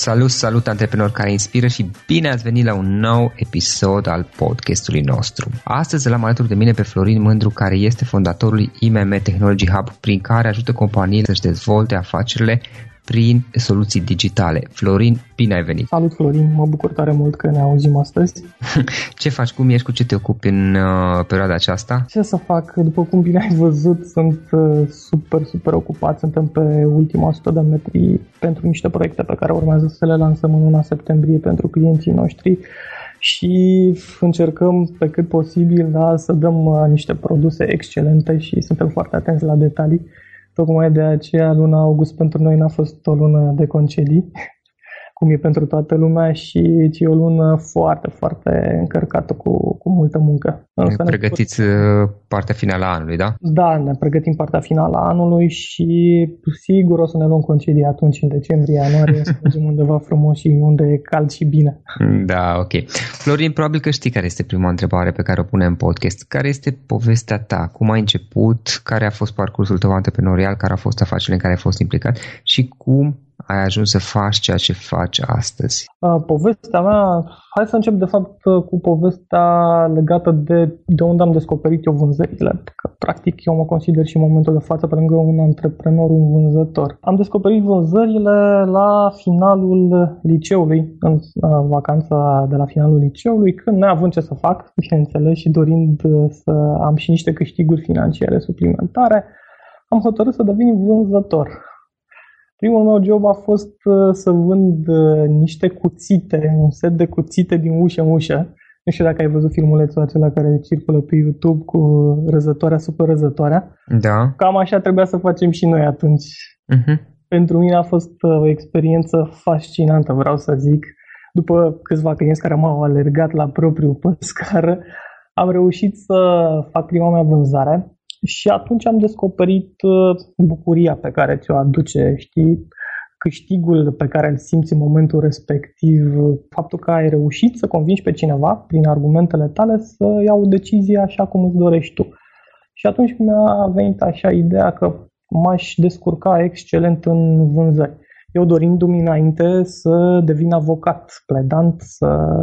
Salut, salut antreprenori care inspiră și bine ați venit la un nou episod al podcastului nostru. Astăzi l-am alături de mine pe Florin Mândru care este fondatorul IMM Technology Hub prin care ajută companiile să-și dezvolte afacerile prin soluții digitale. Florin, bine ai venit! Salut Florin, mă bucur tare mult că ne auzim astăzi. ce faci, cum ești, cu ce te ocupi în uh, perioada aceasta? Ce să fac, după cum bine ai văzut, sunt uh, super, super ocupat, suntem pe ultima 100 de metri pentru niște proiecte pe care urmează să le lansăm în luna septembrie pentru clienții noștri și încercăm pe cât posibil da, să dăm uh, niște produse excelente și suntem foarte atenți la detalii Tocmai de aceea luna august pentru noi n-a fost o lună de concedii, cum e pentru toată lumea și ci o lună foarte, foarte încărcată cu, cu multă muncă. Ne pregătiți ne... Uh, partea finală a anului, da? Da, ne pregătim partea finală a anului și sigur o să ne luăm concedii atunci în decembrie, ianuarie, să mergem undeva frumos și unde e cald și bine. Da, ok. Florin, probabil că știi care este prima întrebare pe care o punem în podcast. Care este povestea ta? Cum ai început? Care a fost parcursul tău antreprenorial? Care au fost afacerile în care ai fost implicat? Și cum ai ajuns să faci ceea ce faci astăzi? Povestea mea, hai să încep de fapt cu povestea legată de, de unde am descoperit eu vânzările. Că, practic eu mă consider și în momentul de față pe lângă un antreprenor, un vânzător. Am descoperit vânzările la finalul liceului, în vacanța de la finalul liceului, când neavând ce să fac, bineînțeles, și dorind să am și niște câștiguri financiare suplimentare, am hotărât să devin vânzător. Primul meu job a fost uh, să vând uh, niște cuțite, un set de cuțite din ușă în ușă. Nu știu dacă ai văzut filmulețul acela care circulă pe YouTube cu răzătoarea super răzătoarea. Da. Cam așa trebuia să facem și noi atunci. Uh-huh. Pentru mine a fost uh, o experiență fascinantă, vreau să zic. După câțiva clienți care m-au alergat la propriu pe scară, am reușit să fac prima mea vânzare și atunci am descoperit uh, bucuria pe care ți-o aduce, știi, câștigul pe care îl simți în momentul respectiv, faptul că ai reușit să convingi pe cineva prin argumentele tale să ia o decizie așa cum îți dorești tu. Și atunci mi-a venit așa ideea că m-aș descurca excelent în vânzări. Eu dorindu-mi înainte să devin avocat, pledant, să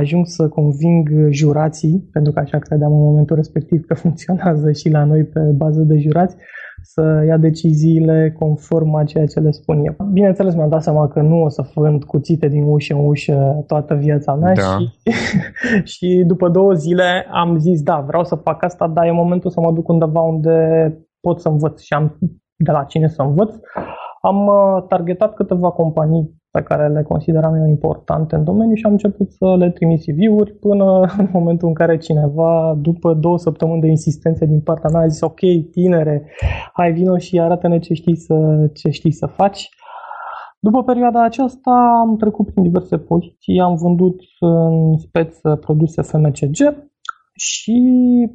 ajung să conving jurații, pentru că așa credeam în momentul respectiv că funcționează și la noi pe bază de jurați, să ia deciziile conform a ceea ce le spun eu. Bineînțeles, mi-am dat seama că nu o să vând cuțite din ușă în ușă toată viața mea da. și, și după două zile am zis, da, vreau să fac asta, dar e momentul să mă duc undeva unde pot să învăț și am de la cine să învăț. Am uh, targetat câteva companii pe care le consideram eu importante în domeniu și am început să le trimit CV-uri până în momentul în care cineva, după două săptămâni de insistențe din partea mea, a zis ok, tinere, hai vino și arată-ne ce știi să, ce știi să faci. După perioada aceasta am trecut prin diverse poziții, am vândut în speță produse FMCG și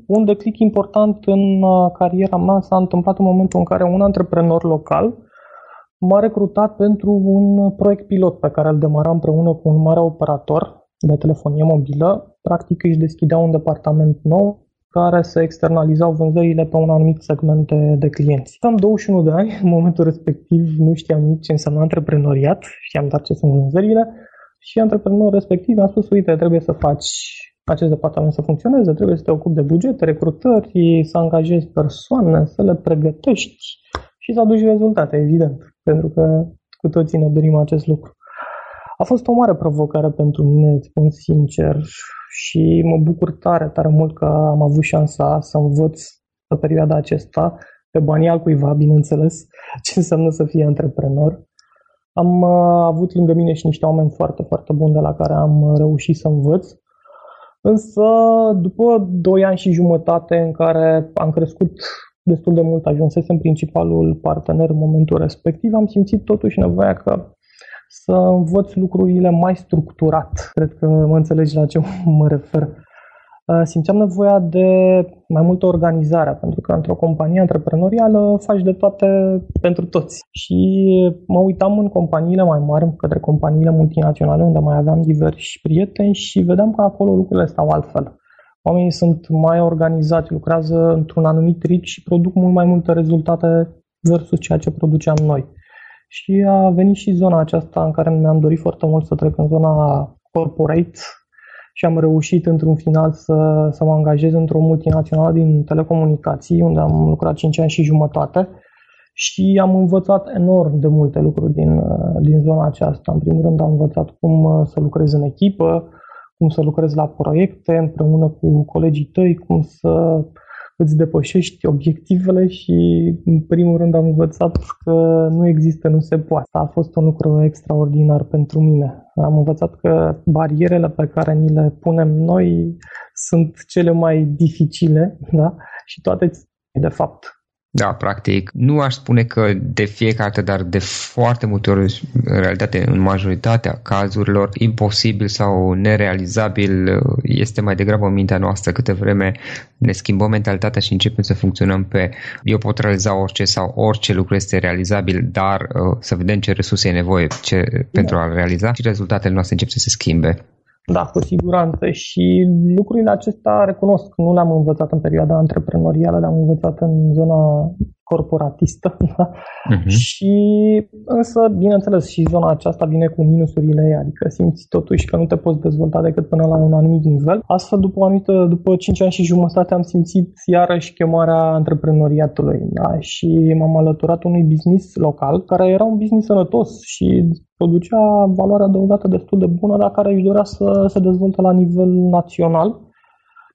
un declic important în cariera mea s-a întâmplat în momentul în care un antreprenor local m-a recrutat pentru un proiect pilot pe care îl demaram împreună cu un mare operator de telefonie mobilă. Practic își deschidea un departament nou care să externalizau vânzările pe un anumit segment de, de clienți. Am 21 de ani, în momentul respectiv nu știam nici ce înseamnă antreprenoriat, știam doar ce sunt vânzările și antreprenorul respectiv mi-a spus, uite, trebuie să faci acest departament să funcționeze, trebuie să te ocupi de bugete, recrutări, să angajezi persoane, să le pregătești și să aduci rezultate, evident pentru că cu toții ne dorim acest lucru. A fost o mare provocare pentru mine, îți spun sincer, și mă bucur tare, tare mult că am avut șansa să învăț pe perioada aceasta, pe banii al cuiva, bineînțeles, ce înseamnă să fie antreprenor. Am uh, avut lângă mine și niște oameni foarte, foarte buni de la care am reușit să învăț. Însă, după 2 ani și jumătate în care am crescut destul de mult ajunsesem principalul partener în momentul respectiv, am simțit totuși nevoia că să învăț lucrurile mai structurat. Cred că mă înțelegi la ce mă refer. Uh, simțeam nevoia de mai multă organizare, pentru că într-o companie antreprenorială faci de toate pentru toți. Și mă uitam în companiile mai mari, către companiile multinaționale, unde mai aveam diversi prieteni și vedeam că acolo lucrurile stau altfel. Oamenii sunt mai organizați, lucrează într-un anumit ritm și produc mult mai multe rezultate versus ceea ce produceam noi. și a venit și zona aceasta în care mi-am dorit foarte mult să trec în zona corporate și am reușit într-un final să, să mă angajez într-o multinațională din telecomunicații, unde am lucrat 5 ani și jumătate și am învățat enorm de multe lucruri din, din zona aceasta. În primul rând am învățat cum să lucrez în echipă, cum să lucrezi la proiecte împreună cu colegii tăi, cum să îți depășești obiectivele și în primul rând am învățat că nu există, nu se poate. A fost un lucru extraordinar pentru mine. Am învățat că barierele pe care ni le punem noi sunt cele mai dificile da? și toate de fapt da, practic, nu aș spune că de fiecare dată, dar de foarte multe ori, în realitate, în majoritatea cazurilor, imposibil sau nerealizabil este mai degrabă în mintea noastră câte vreme ne schimbăm mentalitatea și începem să funcționăm pe eu pot realiza orice sau orice lucru este realizabil, dar uh, să vedem ce resurse e nevoie ce, pentru a realiza și rezultatele noastre încep să se schimbe. Da, cu siguranță. Și lucrurile acestea recunosc, nu le-am învățat în perioada antreprenorială, le-am învățat în zona corporatistă. Da? Uh-huh. Și însă, bineînțeles, și zona aceasta vine cu minusurile ei, adică simți totuși că nu te poți dezvolta decât până la un anumit nivel. Astfel, după, anumită, după 5 ani și jumătate, am simțit iarăși chemarea antreprenoriatului da? și m-am alăturat unui business local, care era un business sănătos și producea valoare adăugată destul de bună, dar care își dorea să se dezvolte la nivel național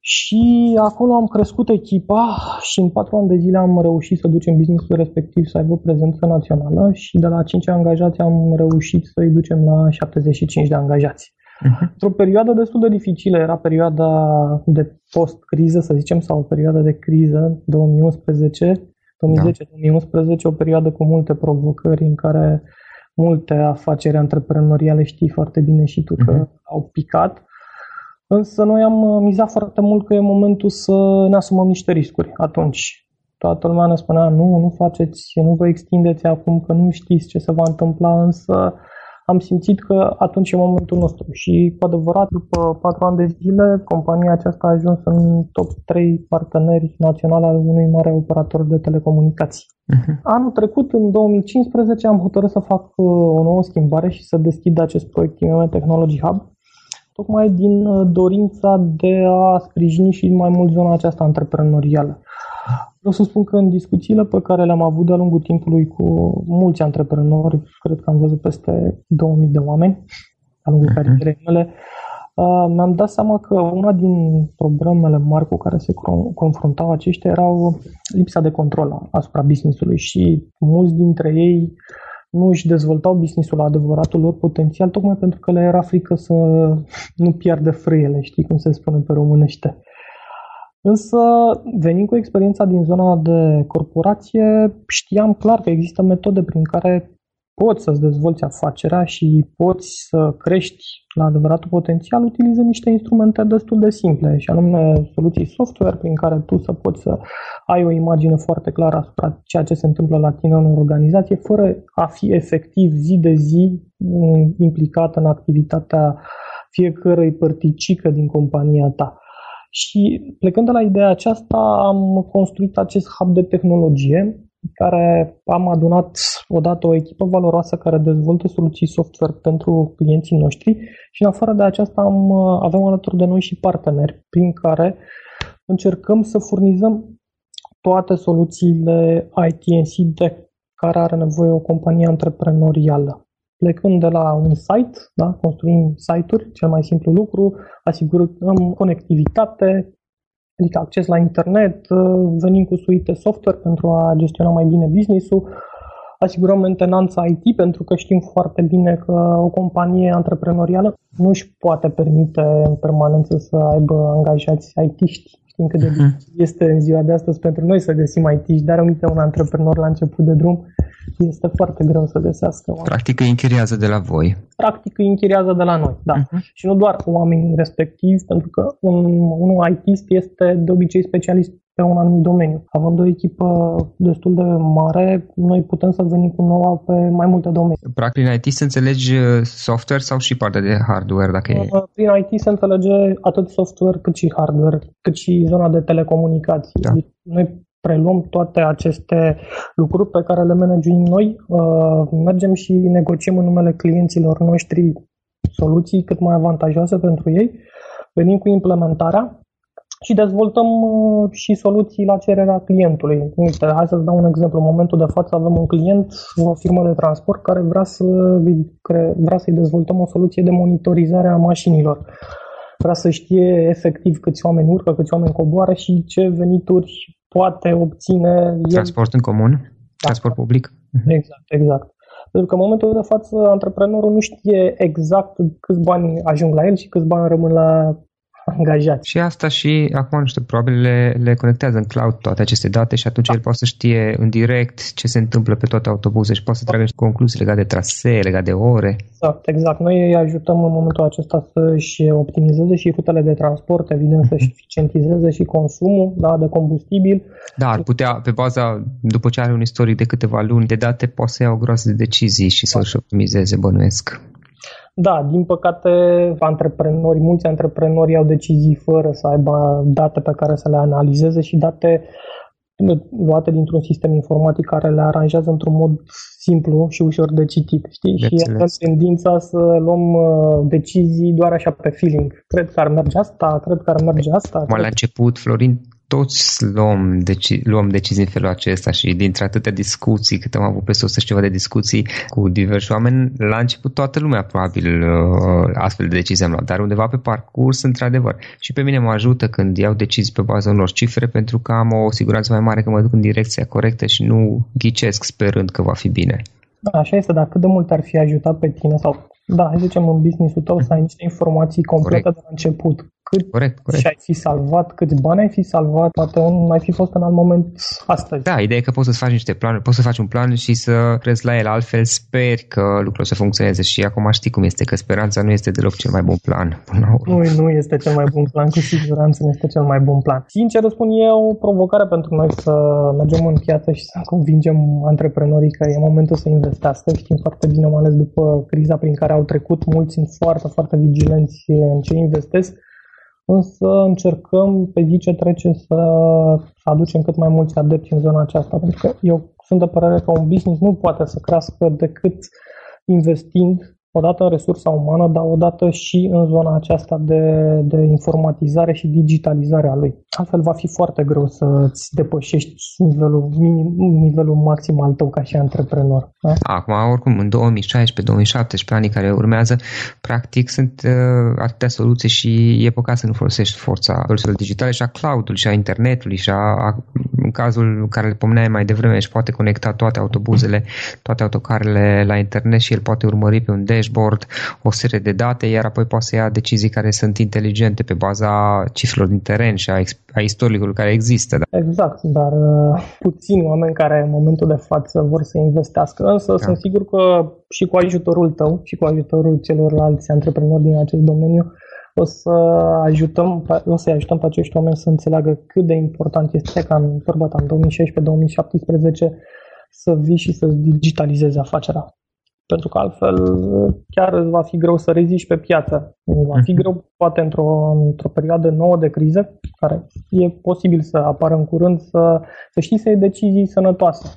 și acolo am crescut echipa și în patru ani de zile am reușit să ducem businessul respectiv să aibă o prezență națională și de la 5 angajați am reușit să-i ducem la 75 de angajați. Uh-huh. Într-o perioadă destul de dificilă, era perioada de post-criză, să zicem, sau o perioadă de criză, 2011, 2010-2011, da. o perioadă cu multe provocări în care multe afaceri antreprenoriale știi foarte bine și tu că uh-huh. au picat Însă noi am uh, mizat foarte mult că e momentul să ne asumăm niște riscuri atunci. Toată lumea ne spunea, nu, nu faceți, nu vă extindeți acum, că nu știți ce se va întâmpla, însă am simțit că atunci e momentul nostru și cu adevărat după patru ani de zile compania aceasta a ajuns în top 3 parteneri naționali al unui mare operator de telecomunicații. Uh-huh. Anul trecut, în 2015, am hotărât să fac uh, o nouă schimbare și să deschid acest proiect IMM Technology Hub tocmai din uh, dorința de a sprijini și mai mult zona aceasta antreprenorială. Vreau să spun că în discuțiile pe care le-am avut de-a lungul timpului cu mulți antreprenori, cred că am văzut peste 2000 de oameni de-a lungul uh-huh. carierei mele, uh, mi-am dat seama că una din problemele mari cu care se confruntau aceștia erau lipsa de control asupra business-ului și mulți dintre ei nu își dezvoltau businessul la adevăratul lor potențial, tocmai pentru că le era frică să nu piardă frâiele, știi cum se spune pe românește. Însă, venind cu experiența din zona de corporație, știam clar că există metode prin care poți să-ți dezvolți afacerea și poți să crești la adevăratul potențial utilizând niște instrumente destul de simple și anume soluții software prin care tu să poți să ai o imagine foarte clară asupra ceea ce se întâmplă la tine în organizație fără a fi efectiv zi de zi mm, implicat în activitatea fiecărei părticică din compania ta. Și plecând de la ideea aceasta, am construit acest hub de tehnologie care am adunat odată o echipă valoroasă care dezvoltă soluții software pentru clienții noștri și în afară de aceasta am, avem alături de noi și parteneri prin care încercăm să furnizăm toate soluțiile ITNC de care are nevoie o companie antreprenorială. Plecând de la un site, da, construim site-uri, cel mai simplu lucru, asigurăm conectivitate, adică acces la internet, uh, venim cu suite software pentru a gestiona mai bine business-ul, asigurăm mentenanța IT pentru că știm foarte bine că o companie antreprenorială nu își poate permite în permanență să aibă angajați IT-ști Știm cât de uh-huh. este în ziua de astăzi pentru noi să găsim IT, dar uite un antreprenor la început de drum este foarte greu să găsească oameni. Practic îi închiriază de la voi. Practic îi închiriază de la noi, da. Uh-huh. Și nu doar oamenii respectivi, pentru că un, un ITist este de obicei specialist pe un anumit domeniu. Având o echipă destul de mare, noi putem să venim cu noua pe mai multe domenii. Practic, prin IT se înțelege uh, software sau și partea de hardware? Dacă e... Uh, prin IT se înțelege atât software cât și hardware, cât și zona de telecomunicații. Da. Deci, noi preluăm toate aceste lucruri pe care le managuim noi, uh, mergem și negociem în numele clienților noștri soluții cât mai avantajoase pentru ei, venim cu implementarea și dezvoltăm uh, și soluții la cererea clientului. Uite, hai să-ți dau un exemplu. În momentul de față avem un client, o firmă de transport, care vrea, să, vrea să-i dezvoltăm o soluție de monitorizare a mașinilor. Vrea să știe efectiv câți oameni urcă, câți oameni coboară și ce venituri poate obține Transport în comun? Da. Transport public? Exact, exact. Pentru că în momentul de față antreprenorul nu știe exact câți bani ajung la el și câți bani rămân la angajați. Și asta și acum, nu știu, probabil le, le conectează în cloud toate aceste date și atunci da. el poate să știe în direct ce se întâmplă pe toate autobuze și poate să tragă concluzii legate de trasee, legate de ore. Exact, exact. Noi îi ajutăm în momentul acesta să-și optimizeze și rutele de transport, evident să-și mhm. eficientizeze și consumul da, de combustibil. Da, ar putea, pe baza, după ce are un istoric de câteva luni de date, poate să ia o groasă de decizii și să-și optimizeze, bănuiesc. Da, din păcate, antreprenori, mulți antreprenori au decizii fără să aibă date pe care să le analizeze și date luate dintr-un sistem informatic care le aranjează într-un mod simplu și ușor de citit. Știi? De și avem tendința să luăm uh, decizii doar așa pe feeling. Cred că ar merge asta, cred că ar merge asta. Acum, la început, Florin, toți luăm, deci, luăm decizii în felul acesta și dintre atâtea discuții, cât am avut pe sus ceva de discuții cu diversi oameni, la început toată lumea probabil uh, astfel de decizii am luat, dar undeva pe parcurs, într-adevăr. Și pe mine mă ajută când iau decizii pe baza unor cifre pentru că am o siguranță mai mare că mă duc în direcția corectă și nu ghicesc sperând că va fi bine. Da, așa este, dar cât de mult ar fi ajutat pe tine sau, da, hai zicem, în business-ul tău să ai niște informații complete Corect. de la început cât corect, corect. și ai fi salvat, câți bani ai fi salvat, poate un, ai fi fost în alt moment astăzi. Da, ideea e că poți să faci niște planuri, poți să faci un plan și să crezi la el, altfel speri că lucrurile o să funcționeze și acum știi cum este, că speranța nu este deloc cel mai bun plan. Până la urmă. Nu, nu este cel mai bun plan, cu siguranță nu este cel mai bun plan. Sincer spun, e o provocare pentru noi să mergem în piață și să convingem antreprenorii că e momentul să investească. Știm foarte bine, mai ales după criza prin care au trecut, mulți sunt foarte, foarte vigilenți în ce investesc însă încercăm pe zi ce trece să aducem cât mai mulți adepți în zona aceasta, pentru că eu sunt de părere că un business nu poate să crească decât investind odată în resursa umană, dar odată și în zona aceasta de, de informatizare și digitalizare a lui. Altfel va fi foarte greu să-ți depășești nivelul, minim, nivelul maxim al tău ca și antreprenor. Da? Acum, oricum, în 2016-2017, anii care urmează, practic sunt uh, atâtea soluții și e păcat să nu folosești forța soluțiilor digitale și a cloud-ului și a internetului și a, a, în cazul care le pomeneai mai devreme și poate conecta toate autobuzele, toate autocarele la internet și el poate urmări pe un dashboard o serie de date, iar apoi poate să ia decizii care sunt inteligente pe baza cifrelor din teren și a a istoricului care există. Da? Exact, dar uh, puțini oameni care în momentul de față vor să investească, însă da. sunt sigur că și cu ajutorul tău și cu ajutorul celorlalți antreprenori din acest domeniu o să ajutăm, o să ajutăm pe acești oameni să înțeleagă cât de important este ca în, vorba ta, în 2016-2017 să vii și să digitalizezi afacerea pentru că altfel chiar îți va fi greu să reziști pe piață. Va fi mhm. greu, poate, într-o, într-o perioadă nouă de criză, care e posibil să apară în curând, să, să știi să iei decizii sănătoase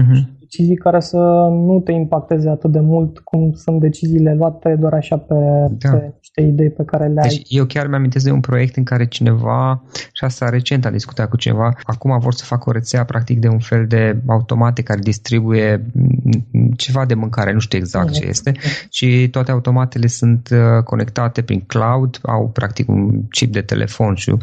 uh-huh. Decizii care să nu te impacteze atât de mult cum sunt deciziile luate doar așa pe, da. pe niște idei pe care le ai. Deci eu chiar mi-amintesc de un proiect în care cineva, și asta recent a discutat cu cineva, acum vor să facă o rețea practic de un fel de automate care distribuie ceva de mâncare, nu știu exact uh-huh. ce este, și toate automatele sunt uh, conectate prin cloud, au practic un chip de telefon și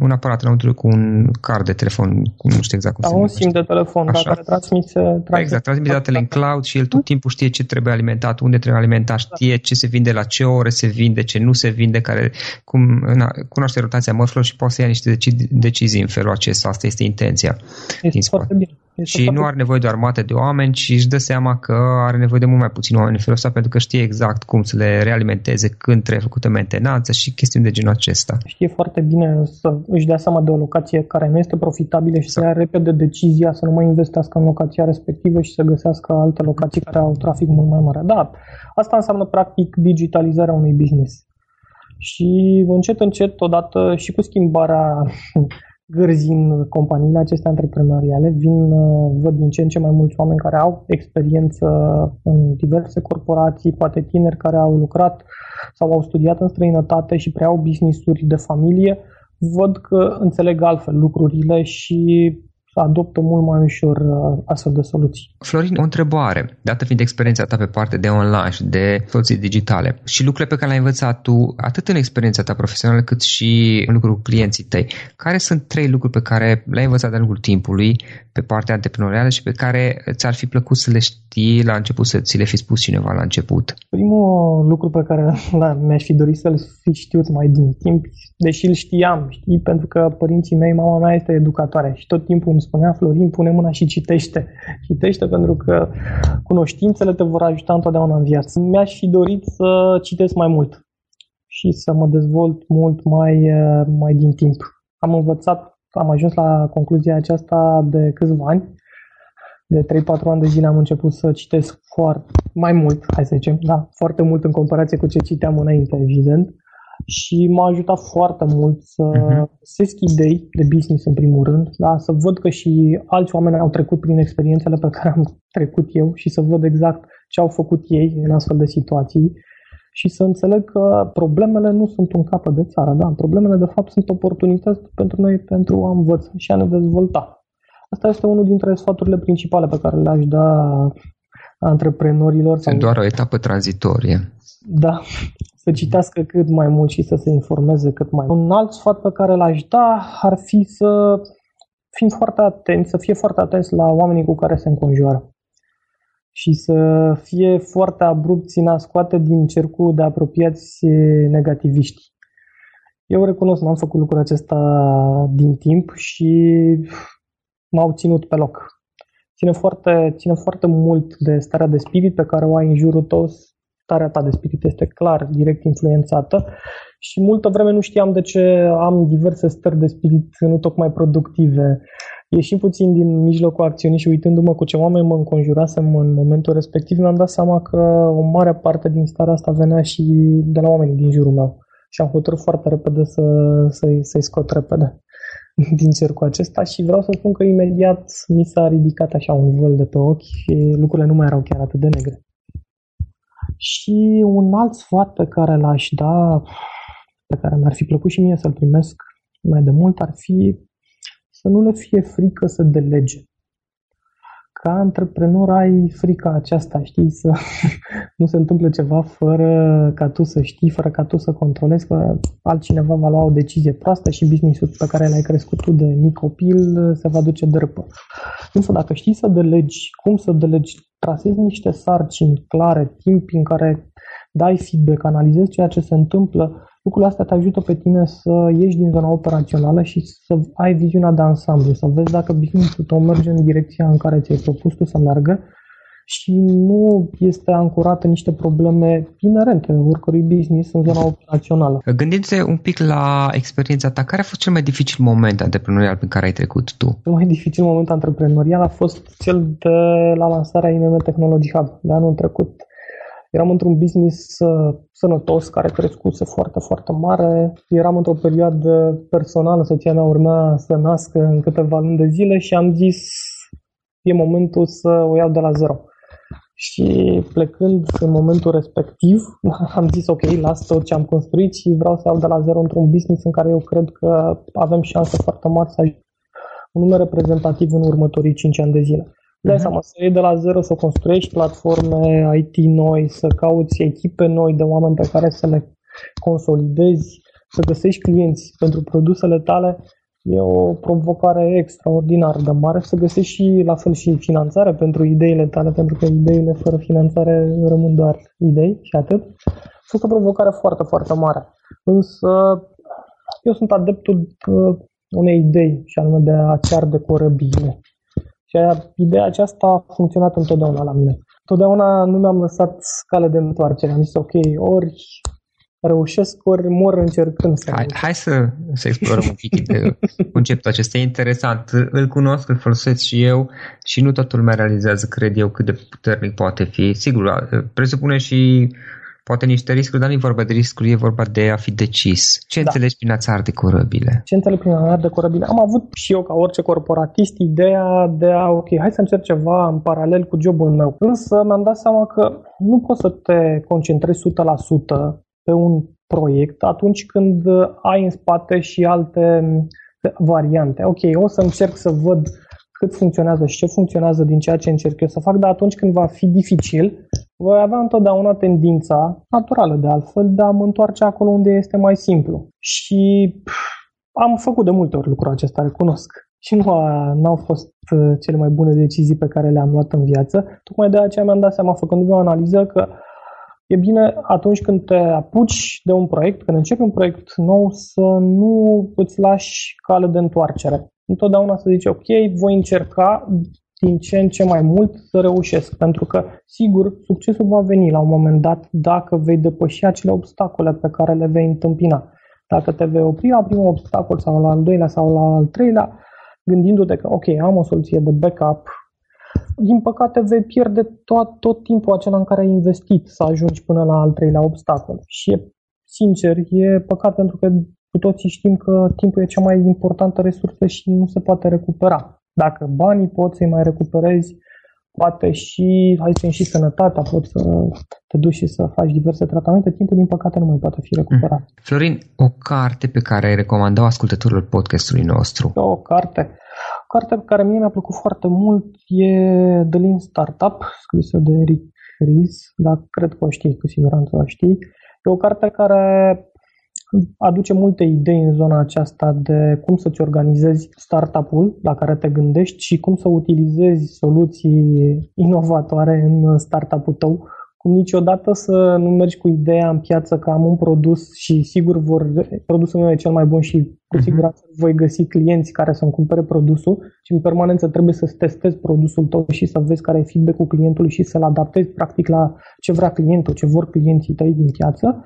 un aparat înăuntru cu un card de telefon, nu știu exact cum da, se un sim de telefon, da, care transmite, transmite. Exact, transmite datele în cloud și el tot timpul știe ce trebuie alimentat, unde trebuie alimentat, știe ce se vinde, la ce ore se vinde, ce nu se vinde, care cum, na, cunoaște rotația mărfurilor și poate să ia niște decizii în felul acesta. Asta este intenția. Este foarte bine. Este și nu are nevoie de o armată de oameni, ci își dă seama că are nevoie de mult mai puțini oameni în felul ăsta pentru că știe exact cum să le realimenteze, când trebuie făcută mentenanță și chestiuni de genul acesta. Știe foarte bine să își dea seama de o locație care nu este profitabilă și să ia repede decizia să nu mai investească în locația respectivă și să găsească alte locații care au trafic mult mai mare. Da, asta înseamnă practic digitalizarea unui business. Și încet, încet, odată și cu schimbarea gărzi în companiile acestea antreprenoriale, vin, uh, văd din ce în ce mai mulți oameni care au experiență în diverse corporații, poate tineri care au lucrat sau au studiat în străinătate și preiau business-uri de familie, văd că înțeleg altfel lucrurile și adoptă mult mai ușor uh, astfel de soluții. Florin, o întrebare, dată fiind experiența ta pe parte de online și de soluții digitale și lucrurile pe care le-ai învățat tu, atât în experiența ta profesională cât și în lucrul cu clienții tăi, care sunt trei lucruri pe care le-ai învățat de-a lungul timpului pe partea antreprenorială și pe care ți-ar fi plăcut să le știi la început, să ți le fi spus cineva la început? Primul lucru pe care da, mi-aș fi dorit să-l fi știut mai din timp, deși îl știam, știi, pentru că părinții mei, mama mea este educatoare și tot timpul îmi spunea Florin, pune mâna și citește. Citește pentru că cunoștințele te vor ajuta întotdeauna în viață. Mi-aș fi dorit să citesc mai mult și să mă dezvolt mult mai, mai din timp. Am învățat, am ajuns la concluzia aceasta de câțiva ani. De 3-4 ani de zile am început să citesc foarte mai mult, hai să zicem, da, foarte mult în comparație cu ce citeam înainte, evident și m-a ajutat foarte mult să uh-huh. găsesc idei de business în primul rând, da? să văd că și alți oameni au trecut prin experiențele pe care am trecut eu și să văd exact ce au făcut ei în astfel de situații și să înțeleg că problemele nu sunt un capăt de țară, da? problemele de fapt sunt oportunități pentru noi pentru a învăța și a ne dezvolta. Asta este unul dintre sfaturile principale pe care le-aș da antreprenorilor. Sau... doar o etapă tranzitorie. Da, să citească cât mai mult și să se informeze cât mai mult. Un alt sfat pe care l-aș da ar fi să fim foarte atenți, să fie foarte atenți la oamenii cu care se înconjoară și să fie foarte abrupți în a scoate din cercul de apropiați negativiști. Eu recunosc, n-am făcut lucrul acesta din timp și m-au ținut pe loc. Ține foarte, ține foarte mult de starea de spirit pe care o ai în jurul tău, starea ta de spirit este clar direct influențată și multă vreme nu știam de ce am diverse stări de spirit nu tocmai productive. Ieșim puțin din mijlocul acțiunii și uitându-mă cu ce oameni mă înconjurasem în momentul respectiv, mi-am dat seama că o mare parte din starea asta venea și de la oamenii din jurul meu. Și am hotărât foarte repede să, să-i, să-i scot repede din cercul acesta și vreau să spun că imediat mi s-a ridicat așa un văl de pe ochi și lucrurile nu mai erau chiar atât de negre. Și un alt sfat pe care l-aș da, pe care mi-ar fi plăcut și mie să-l primesc mai de mult, ar fi să nu le fie frică să delege ca antreprenor ai frica aceasta, știi, să nu se întâmple ceva fără ca tu să știi, fără ca tu să controlezi, că altcineva va lua o decizie proastă și businessul pe care l-ai crescut tu de mic copil se va duce dărpă. Însă dacă știi să delegi, cum să delegi, trasezi niște sarcini clare, timp în care dai feedback, analizezi ceea ce se întâmplă, lucrul astea te ajută pe tine să ieși din zona operațională și să ai viziunea de ansamblu, să vezi dacă business-ul tău merge în direcția în care ți-ai propus tu să meargă și nu este ancorat în niște probleme inerente oricărui business în zona operațională. Gândindu-te un pic la experiența ta, care a fost cel mai dificil moment antreprenorial pe care ai trecut tu? Cel mai dificil moment antreprenorial a fost cel de la lansarea IMM Technology Hub de anul trecut Eram într-un business uh, sănătos care crescuse foarte, foarte mare. Eram într-o perioadă personală, soția mea urma să nască în câteva luni de zile și am zis e momentul să o iau de la zero. Și plecând în momentul respectiv, am zis ok, las tot ce am construit și vreau să iau de la zero într-un business în care eu cred că avem șanse foarte mari să ajungem un număr reprezentativ în următorii 5 ani de zile. Dai uh-huh. seama, să iei de la zero, să construiești platforme IT noi, să cauți echipe noi de oameni pe care să le consolidezi, să găsești clienți pentru produsele tale, e o provocare extraordinar de mare să găsești și la fel și finanțare pentru ideile tale, pentru că ideile fără finanțare rămân doar idei și atât. A fost o provocare foarte, foarte mare. Însă eu sunt adeptul uh, unei idei și anume de a ți arde corăbile. Și ideea aceasta a funcționat întotdeauna la mine. Totdeauna nu mi-am lăsat cale de întoarcere. Am zis, ok, ori reușesc, ori mor încercând să Hai, hai să, să explorăm un pic de conceptul acesta. E interesant. Îl cunosc, îl folosesc și eu și nu toată lumea realizează, cred eu, cât de puternic poate fi. Sigur, presupune și poate niște riscuri, dar nu e vorba de riscuri, e vorba de a fi decis. Ce da. înțelegi prin a-ți arde corăbile? Ce înțeleg prin a arde corăbile? Am avut și eu, ca orice corporatist, ideea de a, ok, hai să încerc ceva în paralel cu jobul meu. Însă mi-am dat seama că nu poți să te concentrezi 100% pe un proiect atunci când ai în spate și alte variante. Ok, o să încerc să văd cât funcționează și ce funcționează din ceea ce încerc eu să fac, dar atunci când va fi dificil, voi avea întotdeauna tendința, naturală de altfel, de a mă întoarce acolo unde este mai simplu. Și pf, am făcut de multe ori lucrul acesta, recunosc. Și nu a, au fost uh, cele mai bune decizii pe care le-am luat în viață. Tocmai de aceea mi-am dat seama, făcându-mi o analiză, că e bine atunci când te apuci de un proiect, când începi un proiect nou, să nu îți lași cale de întoarcere întotdeauna să zici, ok, voi încerca din ce în ce mai mult să reușesc, pentru că, sigur, succesul va veni la un moment dat dacă vei depăși acele obstacole pe care le vei întâmpina. Dacă te vei opri la primul obstacol sau la al doilea sau la al treilea, gândindu-te că, ok, am o soluție de backup, din păcate vei pierde tot, tot timpul acela în care ai investit să ajungi până la al treilea obstacol. Și e, sincer, e păcat pentru că cu toții știm că timpul e cea mai importantă resursă și nu se poate recupera. Dacă banii poți să-i mai recuperezi, poate și, aici și sănătatea, poți să te duci și să faci diverse tratamente, timpul din păcate nu mai poate fi recuperat. Mm. Florin, o carte pe care ai recomandat ascultătorilor podcastului nostru? O carte. O carte pe care mie mi-a plăcut foarte mult e The Lean Startup, scrisă de Eric Ries, dar cred că o știi, cu siguranță o știi. E o carte care aduce multe idei în zona aceasta de cum să-ți organizezi startup-ul la care te gândești și cum să utilizezi soluții inovatoare în startup-ul tău, cum niciodată să nu mergi cu ideea în piață că am un produs și sigur vor, produsul meu e cel mai bun și cu mhm. siguranță uh-huh. voi găsi clienți care să-mi cumpere produsul și în permanență trebuie să testezi produsul tău și să vezi care e feedback-ul clientului și să-l adaptezi practic la ce vrea clientul, ce vor clienții tăi din piață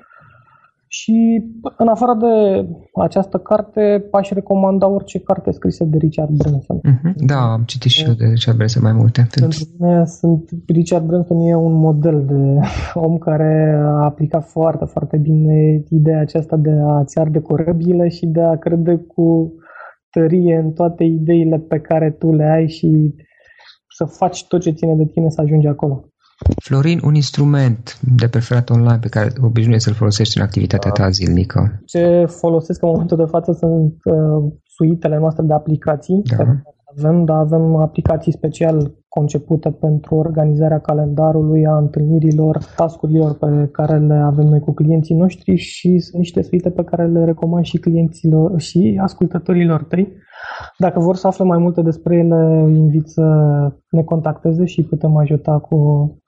și în afară de această carte, aș recomanda orice carte scrisă de Richard Branson. Mm-hmm. Da, am citit și eu de Richard Branson mai multe. Pentru mine sunt, Richard Branson e un model de om care a aplicat foarte, foarte bine ideea aceasta de a-ți arde corăbile și de a crede cu tărie în toate ideile pe care tu le ai și să faci tot ce ține de tine să ajungi acolo. Florin, un instrument de preferat online pe care obișnuiești să-l folosești în activitatea ta zilnică? Ce folosesc în momentul de față sunt uh, suitele noastre de aplicații da. care avem, dar avem aplicații special concepute pentru organizarea calendarului, a întâlnirilor, tascurilor pe care le avem noi cu clienții noștri și sunt niște suite pe care le recomand și clienților și ascultătorilor tăi. Dacă vor să afle mai multe despre ele, invit să ne contacteze și putem ajuta cu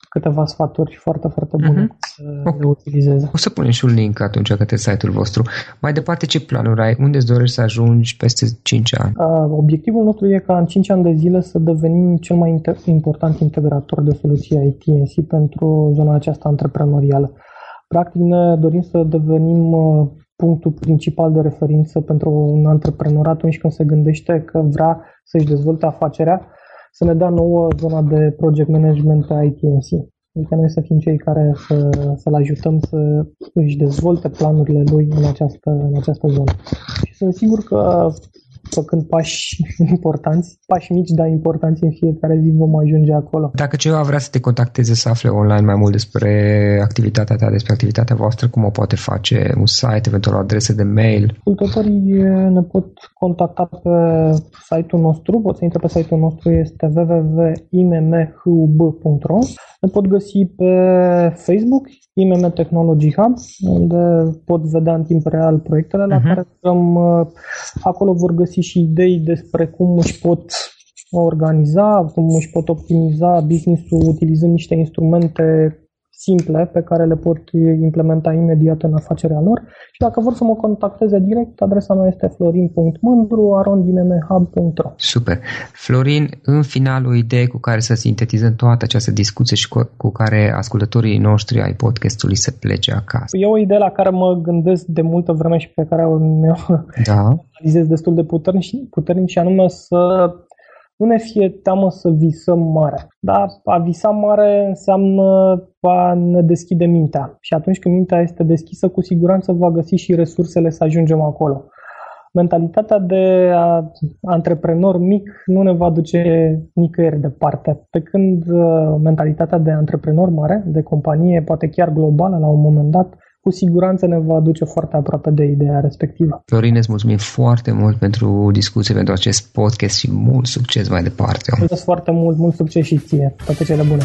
câteva sfaturi foarte, foarte bune uh-huh. să okay. le utilizeze. O să punem și un link atunci către site-ul vostru. Mai departe, ce planuri ai? Unde îți dorești să ajungi peste 5 ani? Uh, obiectivul nostru e ca în 5 ani de zile să devenim cel mai inter- important integrator de soluții ITNC pentru zona aceasta antreprenorială. Practic ne dorim să devenim uh, punctul principal de referință pentru un antreprenor atunci când se gândește că vrea să-și dezvolte afacerea să ne dea nouă zona de project management pe ITNC. Adică noi să fim cei care să, să-l ajutăm să își dezvolte planurile lui în această, în această zonă. Și sunt sigur că făcând pași importanți, pași mici, dar importanți în fiecare zi vom ajunge acolo. Dacă cineva vrea să te contacteze, să afle online mai mult despre activitatea ta, despre activitatea voastră, cum o poate face? Un site, eventual o adresă de mail? Ascultătorii ne pot contacta pe site-ul nostru, pot să intre pe site-ul nostru, este www.immhub.ro Ne pot găsi pe Facebook, IMM Technology Hub, unde pot vedea în timp real proiectele la uh-huh. care lucrăm. Uh, acolo vor găsi și idei despre cum își pot organiza, cum își pot optimiza business-ul utilizând niște instrumente simple pe care le pot implementa imediat în afacerea lor și dacă vor să mă contacteze direct, adresa mea este florin.mândru.arondinmhub.ro Super. Florin, în final o idee cu care să sintetizăm toată această discuție și cu, cu care ascultătorii noștri ai podcastului să plece acasă. E o idee la care mă gândesc de multă vreme și pe care o da. analizez destul de puternic, puternic și anume să nu ne fie teamă să visăm mare. Dar a visa mare înseamnă a ne deschide mintea. Și atunci când mintea este deschisă, cu siguranță va găsi și resursele să ajungem acolo. Mentalitatea de antreprenor mic nu ne va duce nicăieri departe, pe când uh, mentalitatea de antreprenor mare, de companie, poate chiar globală la un moment dat, cu siguranță ne va aduce foarte aproape de ideea respectivă. Florin, îți mulțumim foarte mult pentru discuție, pentru acest podcast și mult succes mai departe. Mulțumesc foarte mult, mult succes și ție. Toate cele bune.